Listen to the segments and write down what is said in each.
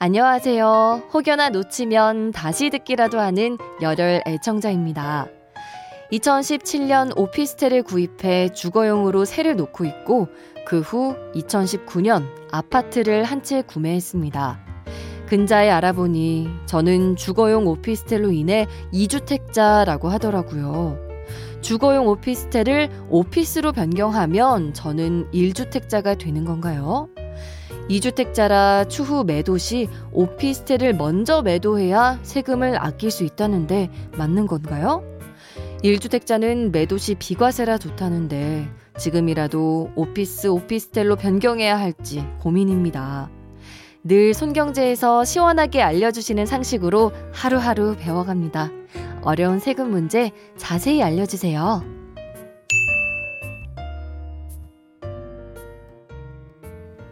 안녕하세요. 혹여나 놓치면 다시 듣기라도 하는 열혈 애청자입니다. 2017년 오피스텔을 구입해 주거용으로 새를 놓고 있고 그 후 2019년 아파트를 한 채 구매했습니다. 근자에 알아보니 저는 주거용 오피스텔로 인해 2주택자라고 하더라고요. 주거용 오피스텔을 오피스로 변경하면 저는 1주택자가 되는 건가요? 2주택자라 추후 매도 시 오피스텔을 먼저 매도해야 세금을 아낄 수 있다는데 맞는 건가요? 1주택자는 매도 시 비과세라 좋다는데 지금이라도 오피스 오피스텔로 변경해야 할지 고민입니다. 늘 손경제에서 시원하게 알려주시는 상식으로 하루하루 배워갑니다. 어려운 세금 문제 자세히 알려주세요.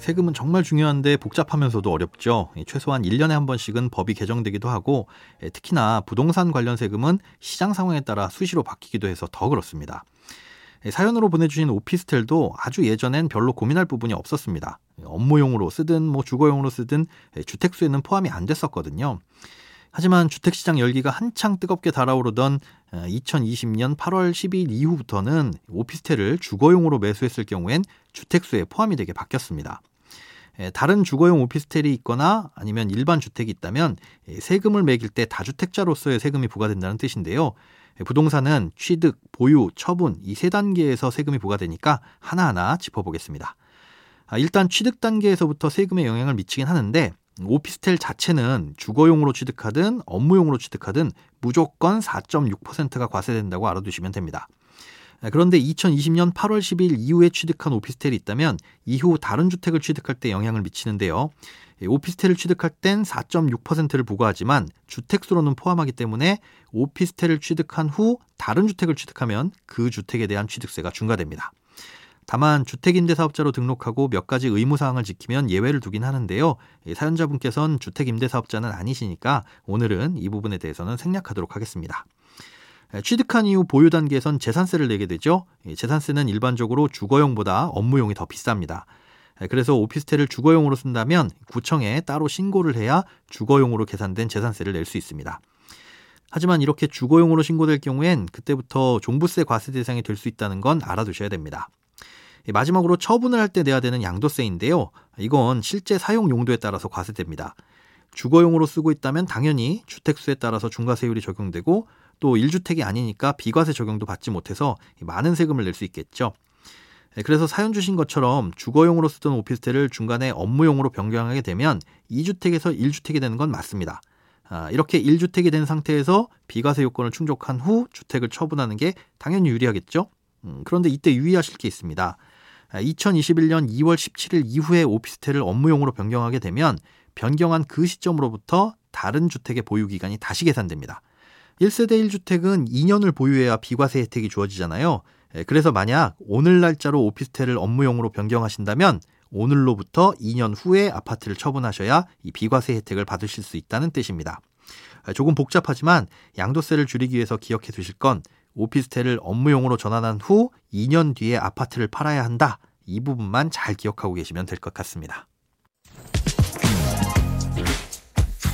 세금은 정말 중요한데 복잡하면서도 어렵죠. 최소한 1년에 한 번씩은 법이 개정되기도 하고 특히나 부동산 관련 세금은 시장 상황에 따라 수시로 바뀌기도 해서 더 그렇습니다. 사연으로 보내주신 오피스텔도 아주 예전엔 별로 고민할 부분이 없었습니다. 업무용으로 쓰든 뭐 주거용으로 쓰든 주택수에는 포함이 안 됐었거든요. 하지만 주택시장 열기가 한창 뜨겁게 달아오르던 2020년 8월 10일 이후부터는 오피스텔을 주거용으로 매수했을 경우엔 주택수에 포함이 되게 바뀌었습니다. 다른 주거용 오피스텔이 있거나 아니면 일반 주택이 있다면 세금을 매길 때 다주택자로서의 세금이 부과된다는 뜻인데요. 부동산은 취득, 보유, 처분 이 세 단계에서 세금이 부과되니까 하나하나 짚어보겠습니다. 아, 일단 취득 단계에서부터 세금에 영향을 미치긴 하는데 오피스텔 자체는 주거용으로 취득하든 업무용으로 취득하든 무조건 4.6%가 과세된다고 알아두시면 됩니다. 그런데 2020년 8월 10일 이후에 취득한 오피스텔이 있다면 이후 다른 주택을 취득할 때 영향을 미치는데요. 오피스텔을 취득할 땐 4.6%를 부과하지만 주택수로는 포함하기 때문에 오피스텔을 취득한 후 다른 주택을 취득하면 그 주택에 대한 취득세가 중과됩니다. 다만 주택임대사업자로 등록하고 몇 가지 의무사항을 지키면 예외를 두긴 하는데요. 사연자분께서는 주택임대사업자는 아니시니까 오늘은 이 부분에 대해서는 생략하도록 하겠습니다. 취득한 이후 보유 단계에선 재산세를 내게 되죠. 재산세는 일반적으로 주거용보다 업무용이 더 비쌉니다. 그래서 오피스텔을 주거용으로 쓴다면 구청에 따로 신고를 해야 주거용으로 계산된 재산세를 낼 수 있습니다. 하지만 이렇게 주거용으로 신고될 경우엔 그때부터 종부세 과세 대상이 될 수 있다는 건 알아두셔야 됩니다. 마지막으로 처분을 할 때 내야 되는 양도세인데요. 이건 실제 사용 용도에 따라서 과세됩니다. 주거용으로 쓰고 있다면 당연히 주택수에 따라서 중과세율이 적용되고 또 1주택이 아니니까 비과세 적용도 받지 못해서 많은 세금을 낼 수 있겠죠. 그래서 사연 주신 것처럼 주거용으로 쓰던 오피스텔을 중간에 업무용으로 변경하게 되면 2주택에서 1주택이 되는 건 맞습니다. 아, 이렇게 1주택이 된 상태에서 비과세 요건을 충족한 후 주택을 처분하는 게 당연히 유리하겠죠. 음, 그런데 이때 유의하실 게 있습니다. 2021년 2월 17일 이후에 오피스텔을 업무용으로 변경하게 되면 변경한 그 시점으로부터 다른 주택의 보유 기간이 다시 계산됩니다. 1세대 1주택은 2년을 보유해야 비과세 혜택이 주어지잖아요. 그래서 만약 오늘 날짜로 오피스텔을 업무용으로 변경하신다면 오늘로부터 2년 후에 아파트를 처분하셔야 이 비과세 혜택을 받으실 수 있다는 뜻입니다. 조금 복잡하지만 양도세를 줄이기 위해서 기억해 두실 건 오피스텔을 업무용으로 전환한 후 2년 뒤에 아파트를 팔아야 한다. 이 부분만 잘 기억하고 계시면 될 것 같습니다.